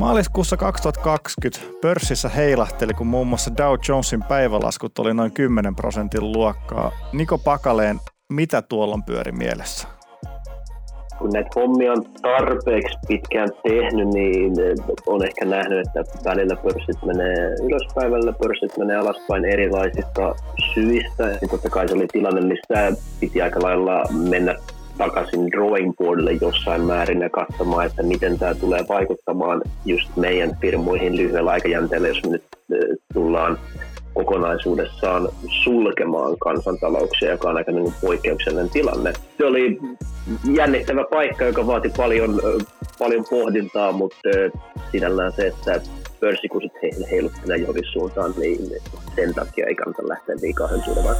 Maaliskuussa 2020 pörssissä heilahteli, kun muun muassa Dow Jonesin päivälaskut oli noin 10 prosentin luokkaa. Niko Pakaleen, mitä tuolla on pyöri mielessä? kun näitä hommia on tarpeeksi pitkään tehnyt, niin on ehkä nähnyt, että välillä pörssit menee ylöspäin, välillä pörssit menee alaspäin erilaisista syistä. Ja totta kai se oli tilanne, missä piti aika lailla mennä takaisin drawing boardille jossain määrin ja katsomaan, että miten tämä tulee vaikuttamaan just meidän firmoihin lyhyellä aikajänteellä, jos me nyt tullaan kokonaisuudessaan sulkemaan kansantalouksia, joka on aika niin poikkeuksellinen tilanne. Se oli jännittävä paikka, joka vaati paljon, paljon pohdintaa, mutta sinällään se, että pörssikurssit heiluttelee johonkin suuntaan, niin sen takia ei kannata lähteä liikaa hönsylemään.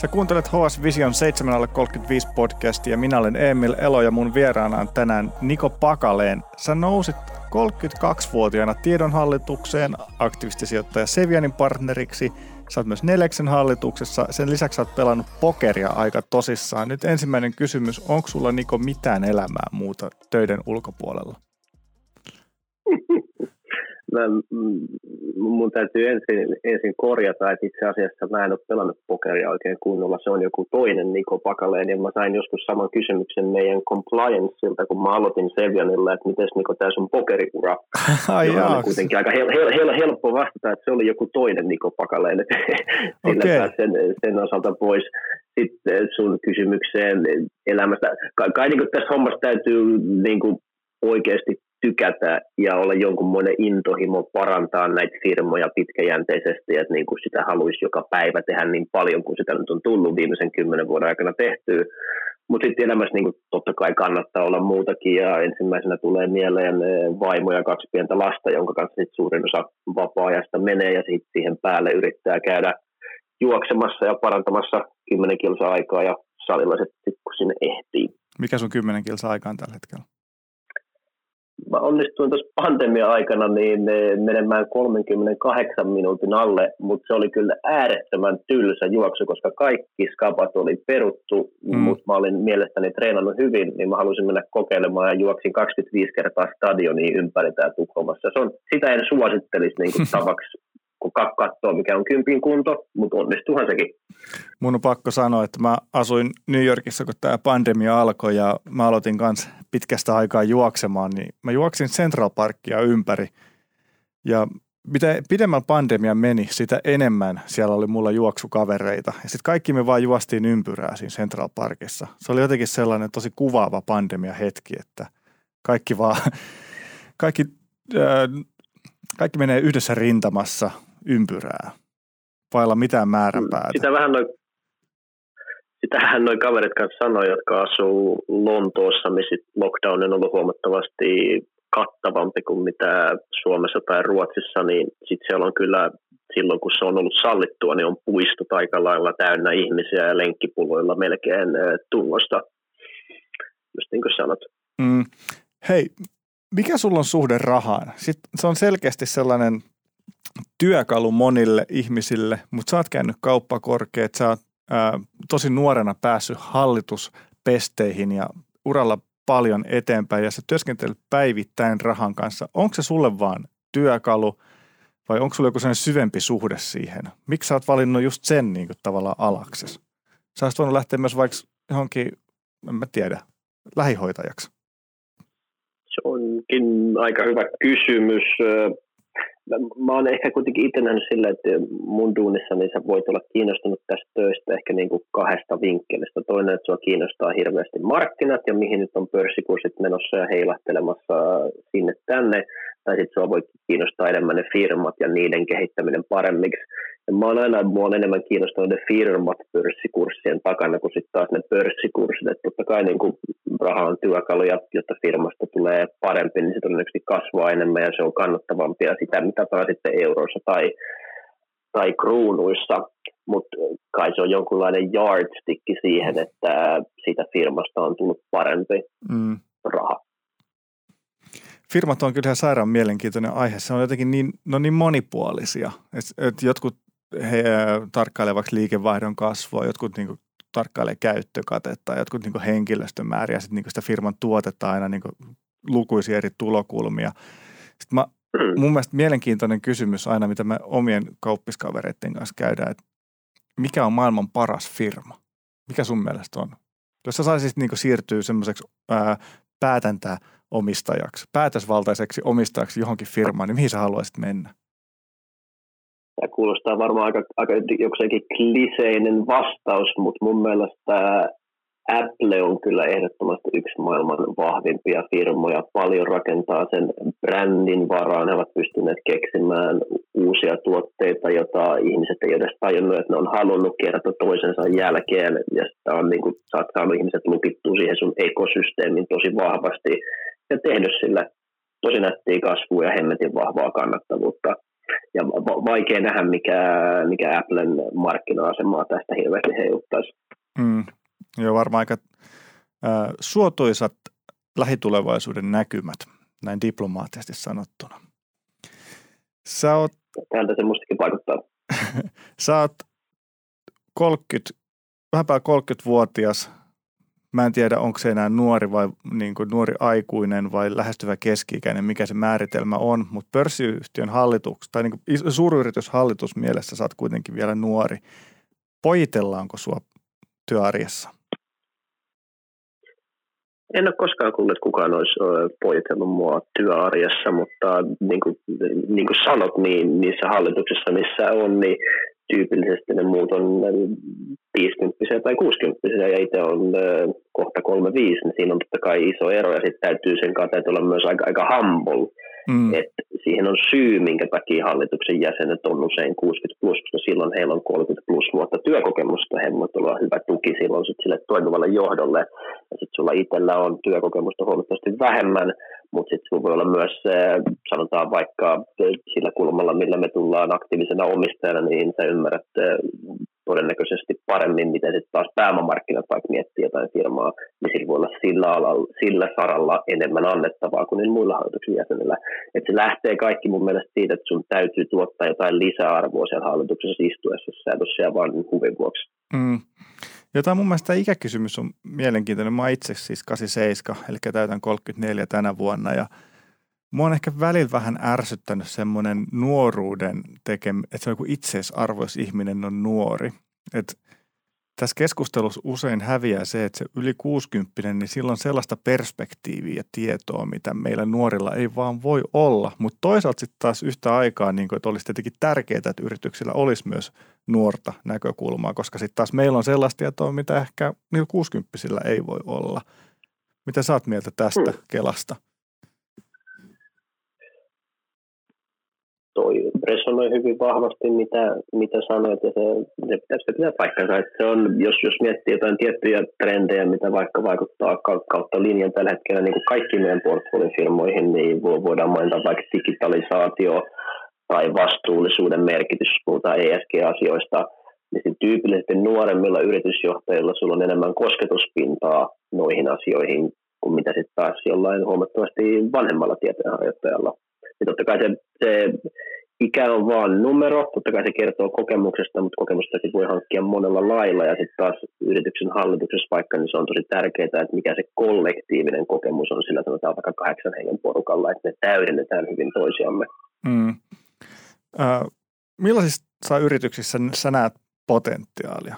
Sä kuuntelet HS Vision 735 podcastia. Minä olen Emil Elo ja mun vieraana on tänään Niko Pakaleen. Sä nousit 32-vuotiaana tiedonhallitukseen aktivistisijoittaja Sevianin partneriksi. Sä oot myös Neleksen hallituksessa. Sen lisäksi sä oot pelannut pokeria aika tosissaan. Nyt ensimmäinen kysymys, onko sulla Niko mitään elämää muuta töiden ulkopuolella? mä, mun täytyy ensin, ensin korjata, että itse asiassa mä en ole pelannut pokeria oikein kunnolla. Se on joku toinen Niko Pakaleen, ja mä sain joskus saman kysymyksen meidän complianceilta, kun mä aloitin Sevianilla, että miten Niko tämä sun pokeriura. Ai on kuitenkin aika hel, hel, hel, helppo vastata, että se oli joku toinen Niko Pakaleen, sillä okay. sen, sen osalta pois. Sitten sun kysymykseen elämästä. Kai, kai niin tässä hommassa täytyy niin kuin oikeasti tykätä ja olla jonkunmoinen intohimo parantaa näitä firmoja pitkäjänteisesti, että niin kuin sitä haluaisi joka päivä tehdä niin paljon kuin sitä nyt on tullut viimeisen kymmenen vuoden aikana tehtyä. Mutta sitten elämässä niin totta kai kannattaa olla muutakin ja ensimmäisenä tulee mieleen eh, vaimo ja kaksi pientä lasta, jonka kanssa sit suurin osa vapaa-ajasta menee ja sitten siihen päälle yrittää käydä juoksemassa ja parantamassa kymmenen kilsa aikaa ja salilla sitten kun sinne ehtii. Mikä sun kymmenen kilsa aikaa on tällä hetkellä? Mä onnistuin tuossa pandemia-aikana niin eh, menemään 38 minuutin alle, mutta se oli kyllä äärettömän tylsä juoksu, koska kaikki skapat oli peruttu, mm. mutta mä olin mielestäni treenannut hyvin, niin mä halusin mennä kokeilemaan ja juoksin 25 kertaa stadioniin ympäri tää Tukholmassa. Se on, sitä en suosittelisi niin kuin tavaksi kun katsoo, mikä on kympin kunto, mutta onnistuhan sekin. Mun on pakko sanoa, että mä asuin New Yorkissa, kun tämä pandemia alkoi ja mä aloitin kanssa pitkästä aikaa juoksemaan, niin mä juoksin Central Parkia ympäri. Ja mitä pidemmällä pandemia meni, sitä enemmän siellä oli mulla juoksukavereita. Ja sitten kaikki me vaan juostiin ympyrää siinä Central Parkissa. Se oli jotenkin sellainen tosi kuvaava pandemia hetki, että kaikki vaan, kaikki, äh, kaikki menee yhdessä rintamassa ympyrää, vailla mitään määränpäätä. Sitä vähän noin Sitähän noin kaverit kanssa sanoi, jotka asuu Lontoossa, missä lockdown on ollut huomattavasti kattavampi kuin mitä Suomessa tai Ruotsissa, niin sitten siellä on kyllä silloin, kun se on ollut sallittua, niin on puistot aika lailla täynnä ihmisiä ja lenkkipuloilla melkein tungosta, just niin kuin sanot. Mm. Hei, mikä sulla on suhde rahaan? Sitten se on selkeästi sellainen työkalu monille ihmisille, mutta sä oot käynyt kauppakorkeat, sä oot ää, tosi nuorena päässyt hallituspesteihin ja uralla paljon eteenpäin ja sä työskentelet päivittäin rahan kanssa. Onko se sulle vaan työkalu vai onko sulla joku sellainen syvempi suhde siihen? Miksi sä oot valinnut just sen niin kuin tavallaan alakses? Sä olisit voinut lähteä myös vaikka johonkin, en mä tiedä, lähihoitajaksi. Se onkin aika hyvä kysymys mä oon ehkä kuitenkin itse nähnyt sillä, että mun duunissa niin sä voit olla kiinnostunut tästä töistä ehkä niin kuin kahdesta vinkkelistä. Toinen, että sua kiinnostaa hirveästi markkinat ja mihin nyt on pörssikurssit menossa ja heilahtelemassa sinne tänne. Tai sitten sua voi kiinnostaa enemmän ne firmat ja niiden kehittäminen paremmiksi. Mä oon aina, mua on enemmän kiinnostunut ne firmat pörssikurssien takana kuin sitten taas ne pörssikurssit. Että totta kai niin kuin raha on työkaluja, jotta firmasta tulee parempi, niin se todennäköisesti kasvaa enemmän ja se on kannattavampia sitä, mitä taas sitten euroissa tai, tai kruunuissa. Mutta kai se on jonkunlainen yardstick siihen, että siitä firmasta on tullut parempi mm. raha firmat on kyllä sairaan mielenkiintoinen aihe. Se on jotenkin niin, no niin monipuolisia. Et, et jotkut he tarkkailevat vaikka liikevaihdon kasvua, jotkut niin kuin tarkkailee käyttökatetta, jotkut niin henkilöstömääriä, sitten niin sitä firman tuotetta aina niin lukuisia eri tulokulmia. Sitten mä, mm. mun mielestä mielenkiintoinen kysymys aina, mitä me omien kauppiskavereiden kanssa käydään, että mikä on maailman paras firma? Mikä sun mielestä on? Jos sä saisit niin siirtyä semmoiseksi päätäntää omistajaksi, päätösvaltaiseksi omistajaksi johonkin firmaan, niin mihin sä haluaisit mennä? Tämä kuulostaa varmaan aika, aika jokseenkin kliseinen vastaus, mutta mun mielestä Apple on kyllä ehdottomasti yksi maailman vahvimpia firmoja. Paljon rakentaa sen brändin varaan. He ovat pystyneet keksimään uusia tuotteita, joita ihmiset ei edes tajunnut, että ne on halunnut kertoa toisensa jälkeen. Ja sitä on niin kuin, saanut ihmiset lukittua siihen sun ekosysteemin tosi vahvasti ja tehnyt sillä tosi nättiä kasvua ja hemmetin vahvaa kannattavuutta. Ja vaikea nähdä, mikä, mikä Applen markkina-asemaa tästä hirveästi heijuttaisi. Mm, Joo, varmaan aika äh, suotuisat lähitulevaisuuden näkymät, näin diplomaattisesti sanottuna. Sä oot, Täältä se mustakin vaikuttaa. sä oot 30, vähän 30-vuotias. Mä en tiedä, onko se enää nuori vai niin kuin nuori aikuinen vai lähestyvä keski-ikäinen, mikä se määritelmä on, mutta pörssiyhtiön hallitus tai niin kuin suuryrityshallitus mielessä sä oot kuitenkin vielä nuori. Poitellaanko sua työarjessa? En ole koskaan kuullut, että kukaan olisi poitellut mua työarjessa, mutta niin kuin, niin kuin sanot, niin niissä hallituksissa, missä on, niin tyypillisesti ne muut on 50 tai 60 ja itse on kohta 35, niin siinä on totta kai iso ero ja sitten täytyy sen kanssa täytyy olla myös aika, aika humble Mm. Et siihen on syy, minkä takia hallituksen jäsenet on usein 60 plus, koska silloin heillä on 30 plus vuotta työkokemusta. He voivat olla hyvä tuki silloin sit sille toimivalle johdolle. Ja sitten sulla itsellä on työkokemusta huomattavasti vähemmän, mutta sitten voi olla myös, sanotaan vaikka sillä kulmalla, millä me tullaan aktiivisena omistajana, niin sä ymmärrät todennäköisesti paremmin, miten sitten taas pääomamarkkinat vaikka miettii jotain firmaa, niin sillä voi olla sillä, alalla, sillä saralla enemmän annettavaa kuin niillä muilla hallituksen jäsenillä. Et se lähtee kaikki mun mielestä siitä, että sun täytyy tuottaa jotain lisäarvoa siellä hallituksessa istuessa, sä tosiaan vaan huvin vuoksi. Mm. Jota mun mielestä kysymys on mielenkiintoinen. Mä itse siis 87, eli täytän 34 tänä vuonna ja Mua on ehkä välillä vähän ärsyttänyt semmoinen nuoruuden tekeminen, että se on joku itseisarvo, jos ihminen on nuori. Et tässä keskustelussa usein häviää se, että se yli 60 niin silloin sellaista perspektiiviä ja tietoa, mitä meillä nuorilla ei vaan voi olla. Mutta toisaalta sitten taas yhtä aikaa, niin kuin, että olisi tietenkin tärkeää, että yrityksillä olisi myös nuorta näkökulmaa, koska sitten taas meillä on sellaista tietoa, mitä ehkä niillä 60 ei voi olla. Mitä sä oot mieltä tästä mm. Kelasta? Toi resonoi hyvin vahvasti, mitä, mitä sanoit, ja se, se, pitää, se pitää paikkansa. Että se on, jos, jos miettii jotain tiettyjä trendejä, mitä vaikka vaikuttaa kautta linjan tällä hetkellä niin kuin kaikkiin meidän portfolifirmoihin, niin voidaan mainita vaikka digitalisaatio tai vastuullisuuden merkitys, jos puhutaan ESG-asioista, niin tyypillisesti nuoremmilla yritysjohtajilla sulla on enemmän kosketuspintaa noihin asioihin kuin mitä sitten taas jollain huomattavasti vanhemmalla tieteenharjoittajalla. Ja totta kai se, se ikä on vaan numero, totta kai se kertoo kokemuksesta, mutta kokemusta voi hankkia monella lailla ja sitten taas yrityksen hallituksessa vaikka, niin se on tosi tärkeää, että mikä se kollektiivinen kokemus on sillä sanotaan vaikka kahdeksan hengen porukalla, että me täydennetään hyvin toisiamme. Mm. Äh, millaisissa yrityksissä sä näet potentiaalia?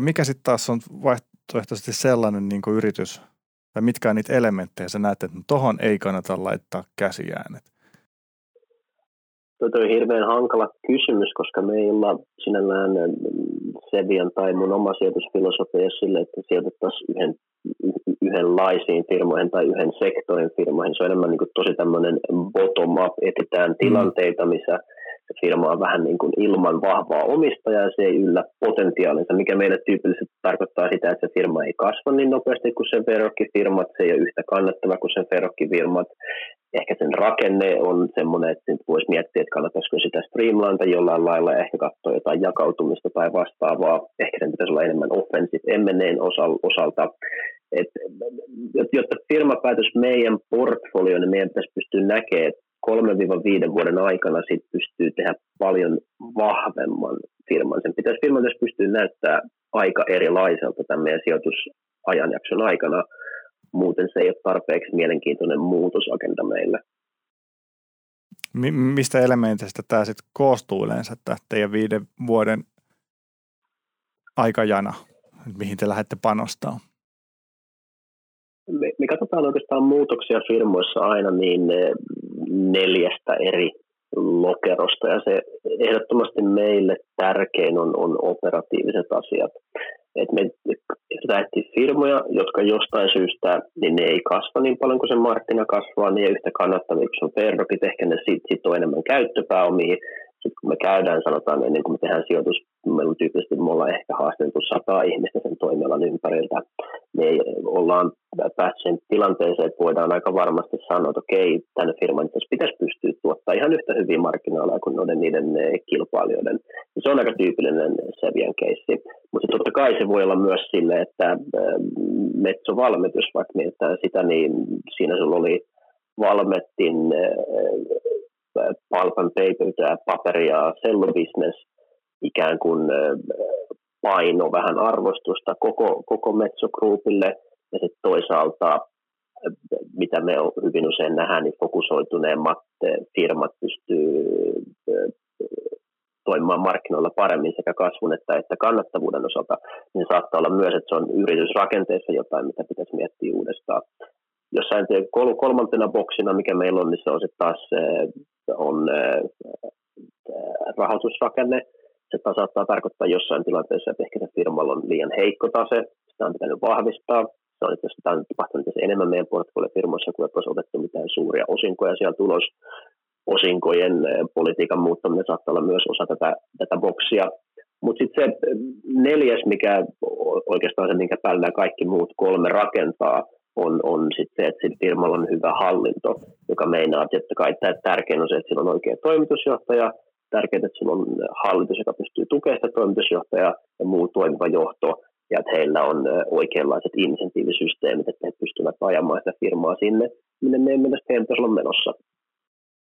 Mikä sitten taas on vaihtoehtoisesti sellainen niin yritys, tai mitkä on niitä elementtejä, sä näet, että tuohon ei kannata laittaa käsiään? Tuo on hirveän hankala kysymys, koska me ei olla sinällään Sevian tai mun oma sijoitusfilosofia sille, että sijoitettaisiin yhden, yhdenlaisiin firmoihin tai yhden sektorin firmoihin. Se on enemmän niin kuin tosi tämmöinen bottom-up, etsitään mm. tilanteita, missä se firma on vähän niin kuin ilman vahvaa omistajaa ja se ei yllä potentiaalinsa, mikä meille tyypillisesti tarkoittaa sitä, että se firma ei kasva niin nopeasti kuin sen verrokkifirmat, se ei ole yhtä kannattava kuin sen verrokkifirmat, ehkä sen rakenne on semmoinen, että nyt voisi miettiä, että kannattaisiko sitä streamlinata jollain lailla, ehkä katsoa jotain jakautumista tai vastaavaa. Ehkä sen pitäisi olla enemmän offensive M&A:n osalta. Et, jotta firma päätös meidän portfolioon, niin meidän pitäisi pystyä näkemään, että 3-5 vuoden aikana sit pystyy tehdä paljon vahvemman firman. Sen pitäisi firman pystyä näyttää aika erilaiselta tämän meidän sijoitusajanjakson aikana – muuten se ei ole tarpeeksi mielenkiintoinen muutosagenda meille. Mi- mistä elementeistä tämä sitten koostuu yleensä, tämä teidän viiden vuoden aikajana, mihin te lähdette panostamaan? Me, me katsotaan oikeastaan muutoksia firmoissa aina niin eh, neljästä eri lokerosta. Ja se ehdottomasti meille tärkein on, on operatiiviset asiat. Et me lähti firmoja, jotka jostain syystä niin ne ei kasva niin paljon kuin se markkina kasvaa, niin yhtä kannattavia kuin se on Verdokit, ehkä ne sit, sitoo enemmän käyttöpääomia, sitten kun me käydään, sanotaan ennen kuin me tehdään sijoitus, meillä on tyypillisesti, me ollaan ehkä haasteltu sata ihmistä sen toimialan ympäriltä, ei, ollaan päästy sen tilanteeseen, että voidaan aika varmasti sanoa, että okei, tänne firman pitäisi pystyä tuottaa ihan yhtä hyvin markkinoilla kuin noiden niiden kilpailijoiden. Se on aika tyypillinen Sevian keissi. Mutta totta kai se voi olla myös sille, että Metso Valmet, jos vaikka mietitään sitä, niin siinä sulla oli Valmettin eh, pulp and paper, tämä sellubisnes ikään kuin paino vähän arvostusta koko, koko Metso Groupille ja sitten toisaalta mitä me hyvin usein nähdään, niin fokusoituneemmat firmat pystyy toimimaan markkinoilla paremmin sekä kasvun että, että kannattavuuden osalta, niin saattaa olla myös, että se on yritysrakenteessa jotain, mitä pitäisi miettiä uudestaan. Jossain kolmantena boksina, mikä meillä on, niin se on sitten taas on rahoitusrakenne. Se saattaa tarkoittaa jossain tilanteessa, että ehkä se firmalla on liian heikko tase, sitä on pitänyt vahvistaa. Se on itse asiassa tapahtunut enemmän meidän portfoliofirmoissa, kun ei otettu mitään suuria osinkoja siellä tulos. Osinkojen politiikan muuttaminen saattaa olla myös osa tätä, tätä boksia. Mutta sitten se neljäs, mikä oikeastaan se, minkä päällä kaikki muut kolme rakentaa, on, on sit se, että sillä firmalla on hyvä hallinto, joka meinaa, että kai tärkein on se, että sillä on oikea toimitusjohtaja, tärkeää, että sillä on hallitus, joka pystyy tukemaan sitä toimitusjohtajaa ja muu toimiva johto, ja että heillä on oikeanlaiset insentiivisysteemit, että he pystyvät ajamaan sitä firmaa sinne, minne meidän mielestä heidän pitäisi olla menossa.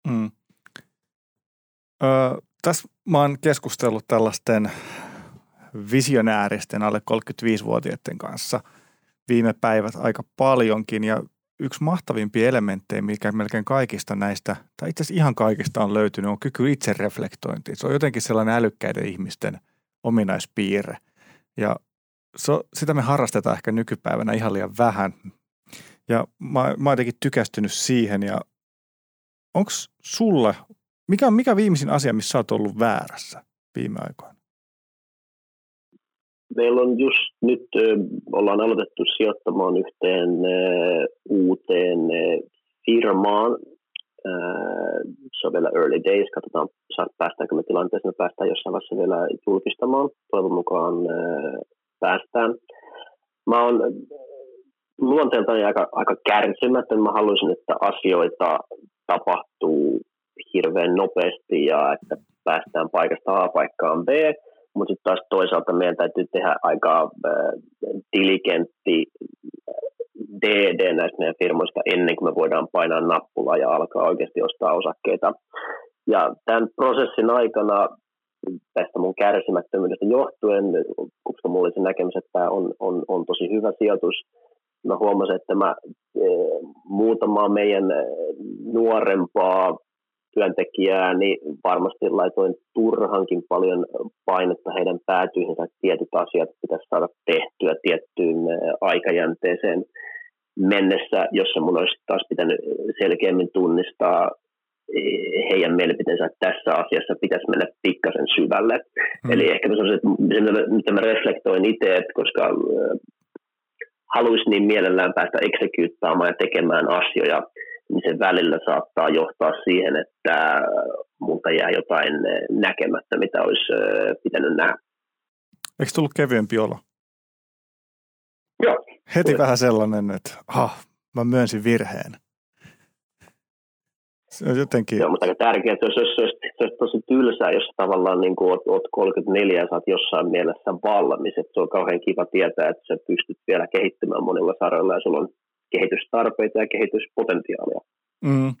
Mm. Öö, tässä mä oon keskustellut tällaisten visionääristen alle 35-vuotiaiden kanssa – viime päivät aika paljonkin ja yksi mahtavimpia elementtejä, mikä melkein kaikista näistä, tai itse asiassa ihan kaikista on löytynyt, on kyky itsereflektointiin. Se on jotenkin sellainen älykkäiden ihmisten ominaispiirre. Ja so, sitä me harrastetaan ehkä nykypäivänä ihan liian vähän. Ja mä, mä oon jotenkin tykästynyt siihen ja onko sulle, mikä on mikä viimeisin asia, missä sä oot ollut väärässä viime aikoina? Meillä on just nyt, ollaan aloitettu sijoittamaan yhteen uuteen firmaan. Se on vielä early days, katsotaan päästäänkö me tilanteeseen, me päästään jossain vaiheessa vielä julkistamaan. Toivon mukaan päästään. Mä oon luonteeltani aika, aika kärsimätön. Mä haluaisin, että asioita tapahtuu hirveän nopeasti ja että päästään paikasta A paikkaan B mutta sitten taas toisaalta meidän täytyy tehdä aika äh, diligentti DD näistä meidän firmoista ennen kuin me voidaan painaa nappulaa ja alkaa oikeasti ostaa osakkeita. Ja tämän prosessin aikana tästä mun kärsimättömyydestä johtuen, koska mulla oli se näkemys, että tämä on, on, on tosi hyvä sijoitus, mä huomasin, että mä e, muutamaa meidän nuorempaa työntekijää, niin varmasti laitoin turhankin paljon painetta heidän päätyihinsä, että tietyt asiat pitäisi saada tehtyä tiettyyn aikajänteeseen mennessä, jossa mun olisi taas pitänyt selkeämmin tunnistaa e, heidän mielipiteensä, että tässä asiassa pitäisi mennä pikkasen syvälle. Hmm. Eli ehkä se, mitä mä reflektoin itse, että koska haluaisin niin mielellään päästä eksekyyttaamaan ja tekemään asioita, niin se välillä saattaa johtaa siihen, että multa jää jotain näkemättä, mitä olisi pitänyt nähdä. Eikö tullut kevyempi olo? Joo. Heti tuli. vähän sellainen, että ha, mä myönsin virheen. Se on jotenkin... Joo, mutta aika tärkeää, että jos, jos, jos, jos olisi tosi tylsää, jos tavallaan niin kuin oot, oot 34 ja sä oot jossain mielessä valmis, että se on kauhean kiva tietää, että sä pystyt vielä kehittymään monilla saroilla ja sulla on kehitystarpeita ja kehityspotentiaalia. Mm.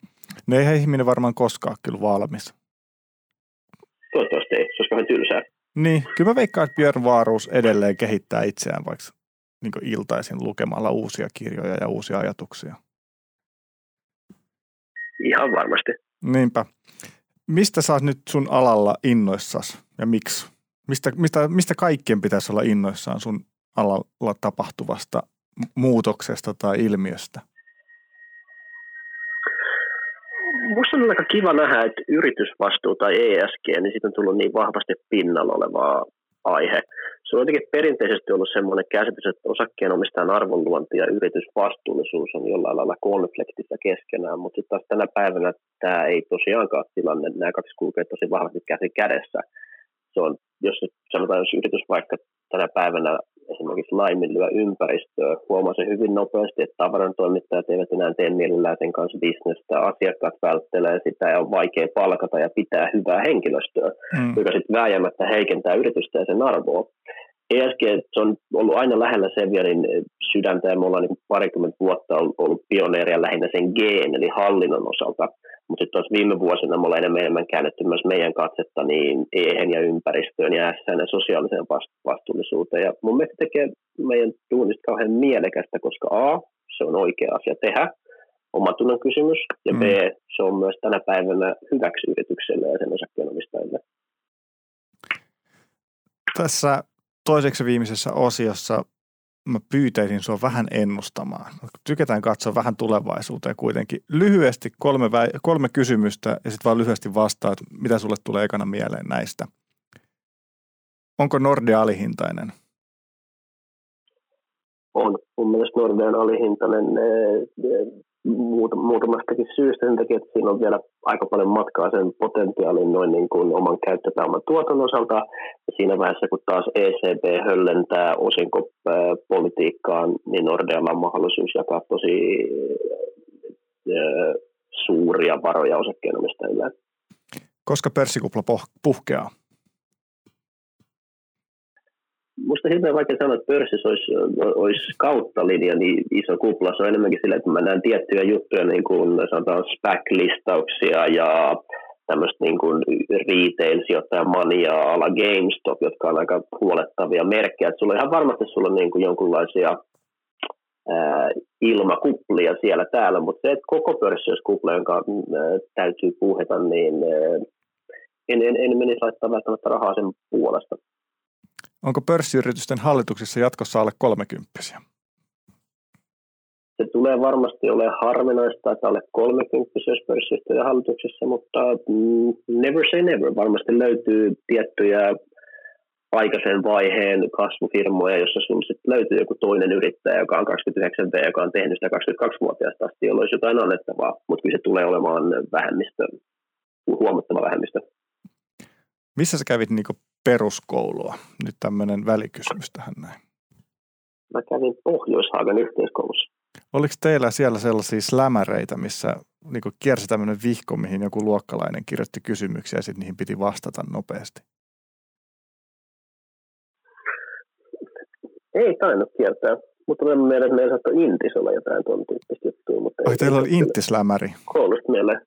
Ne ei ihminen varmaan koskaan kyllä valmis. Toivottavasti ei, se olisi tylsää. Niin, kyllä mä veikkaan, että Björn Vaaruus edelleen kehittää itseään, vaikka niin iltaisin lukemalla uusia kirjoja ja uusia ajatuksia. Ihan varmasti. Niinpä. Mistä sä oot nyt sun alalla innoissas ja miksi? Mistä, mistä, mistä kaikkien pitäisi olla innoissaan sun alalla tapahtuvasta muutoksesta tai ilmiöstä? Minusta on aika kiva nähdä, että yritysvastuu tai ESG, niin siitä on tullut niin vahvasti pinnalla olevaa aihe. Se on jotenkin perinteisesti ollut sellainen käsitys, että osakkeenomistajan arvonluonti ja yritysvastuullisuus on jollain lailla konfliktissa keskenään, mutta sitten taas tänä päivänä tämä ei tosiaankaan tilanne, nämä kaksi kulkee tosi vahvasti käsi kädessä. Se on, jos nyt sanotaan, jos yritys vaikka tänä päivänä esimerkiksi laiminlyö ympäristöä. Huomasin hyvin nopeasti, että tavaran toimittajat eivät enää tee mielellään sen kanssa bisnestä, asiakkaat välttelee sitä ja on vaikea palkata ja pitää hyvää henkilöstöä, mm. joka sitten vääjäämättä heikentää yritystä ja sen arvoa. ESG se on ollut aina lähellä Sevianin sydäntä ja me ollaan niin parikymmentä vuotta ollut pioneeria lähinnä sen G, eli hallinnon osalta. Mutta sitten taas viime vuosina me ollaan enemmän, enemmän käännetty myös meidän katsetta niin ehen ja ympäristöön ja SN ja sosiaaliseen vastuullisuuteen. Ja mun mielestä tekee meidän duunista kauhean mielekästä, koska A, se on oikea asia tehdä, omatunnon kysymys, ja B, mm. se on myös tänä päivänä hyväksi yritykselle ja sen osakkeenomistajille. Tässä toiseksi viimeisessä osiossa mä pyytäisin sua vähän ennustamaan. Tykätään katsoa vähän tulevaisuuteen kuitenkin. Lyhyesti kolme, vä- kolme kysymystä ja sitten vaan lyhyesti vastaat, mitä sulle tulee ekana mieleen näistä. Onko Nordea alihintainen? On. Mun mielestä Nordea on alihintainen muutamastakin syystä sen takia, että siinä on vielä aika paljon matkaa sen potentiaalin noin niin kuin oman käyttöpääoman tuoton osalta. Ja siinä vaiheessa, kun taas ECB höllentää osinkopolitiikkaan, niin Nordealla on mahdollisuus jakaa tosi suuria varoja osakkeenomistajille. Koska pörssikupla puhkeaa? Musta hirveän vaikea sanoa, että pörssissä olisi, olisi kautta linja niin iso kupla. Se on enemmänkin sillä, että mä näen tiettyjä juttuja, niin kuin sanotaan SPAC-listauksia ja tämmöistä niin kuin retail-sijoittajan mania ala GameStop, jotka on aika huolettavia merkkejä. Että sulla on ihan varmasti sulla on niin kuin jonkunlaisia ilmakuplia siellä täällä, mutta se, että koko pörssi olisi kupla, jonka täytyy puheta, niin en, en, en menisi laittaa välttämättä rahaa sen puolesta. Onko pörssiyritysten hallituksissa jatkossa alle kolmekymppisiä? Se tulee varmasti olemaan harvinaista, että alle 30 pörssiyhtiöiden hallituksessa, mutta mm, never say never. Varmasti löytyy tiettyjä aikaisen vaiheen kasvufirmoja, jossa sinulla sit löytyy joku toinen yrittäjä, joka on 29 V, joka on tehnyt sitä 22-vuotiaasta asti, jolloin olisi jotain annettavaa, mutta kyllä se tulee olemaan vähemmistö, huomattava vähemmistö. Missä sä kävit niinku peruskoulua? Nyt tämmöinen välikysymys tähän näin. Mä kävin Pohjoishaagan yhteiskoulussa. Oliko teillä siellä sellaisia slämäreitä, missä niin kiersi tämmöinen vihko, mihin joku luokkalainen kirjoitti kysymyksiä ja sitten niihin piti vastata nopeasti? Ei tainnut kiertää, mutta mä mielestä meillä saattoi Intis olla jotain tuon tyyppistä juttua. Mutta Oi, teillä oli Intislämäri. Koulusta mieleen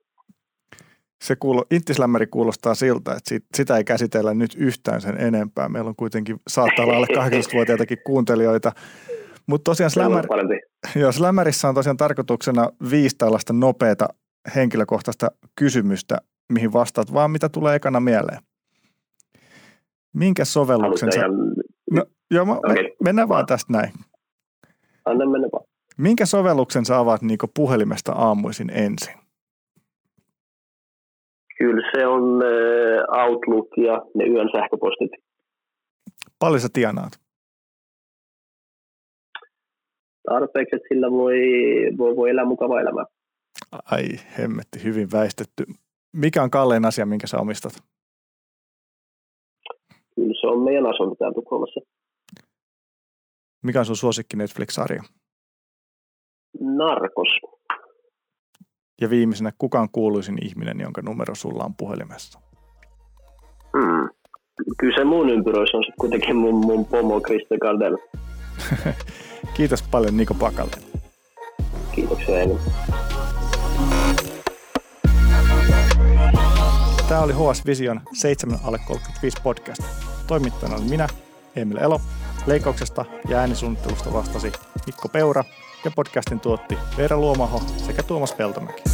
se kuulo, intislämmäri kuulostaa siltä, että sit, sitä ei käsitellä nyt yhtään sen enempää. Meillä on kuitenkin, saattaa olla alle 18-vuotiaitakin kuuntelijoita. Mutta tosiaan slämär, joo, slämärissä on tosiaan tarkoituksena viisi tällaista nopeata henkilökohtaista kysymystä, mihin vastaat vaan mitä tulee ekana mieleen. Minkä sovelluksen sä... No, joo, mä, okay. mennään vaan tästä näin. Anna mennä vaan. Minkä sovelluksen sä avaat niin puhelimesta aamuisin ensin? Kyllä se on äh, Outlook ja ne yön sähköpostit. Paljon sä tienaat? Tarpeeksi, että sillä voi, voi, voi elää mukava elämä. Ai hemmetti, hyvin väistetty. Mikä on kallein asia, minkä sä omistat? Kyllä se on meidän asunto täällä Tukholmassa. Mikä on sun suosikki Netflix-sarja? Narkos. Ja viimeisenä, kuka on kuuluisin ihminen, jonka numero sulla on puhelimessa? Hmm. Kyllä se mun ympyröissä on kuitenkin mun, mun pomo Krista Gardel. Kiitos paljon Niko Pakalle. Kiitoksia enemmän. Tämä oli HS Vision 7 alle 35 podcast. Toimittajana oli minä, Emil Elo. Leikkauksesta ja äänisuunnittelusta vastasi Mikko Peura ja podcastin tuotti Veera Luomaho sekä Tuomas Peltomäki.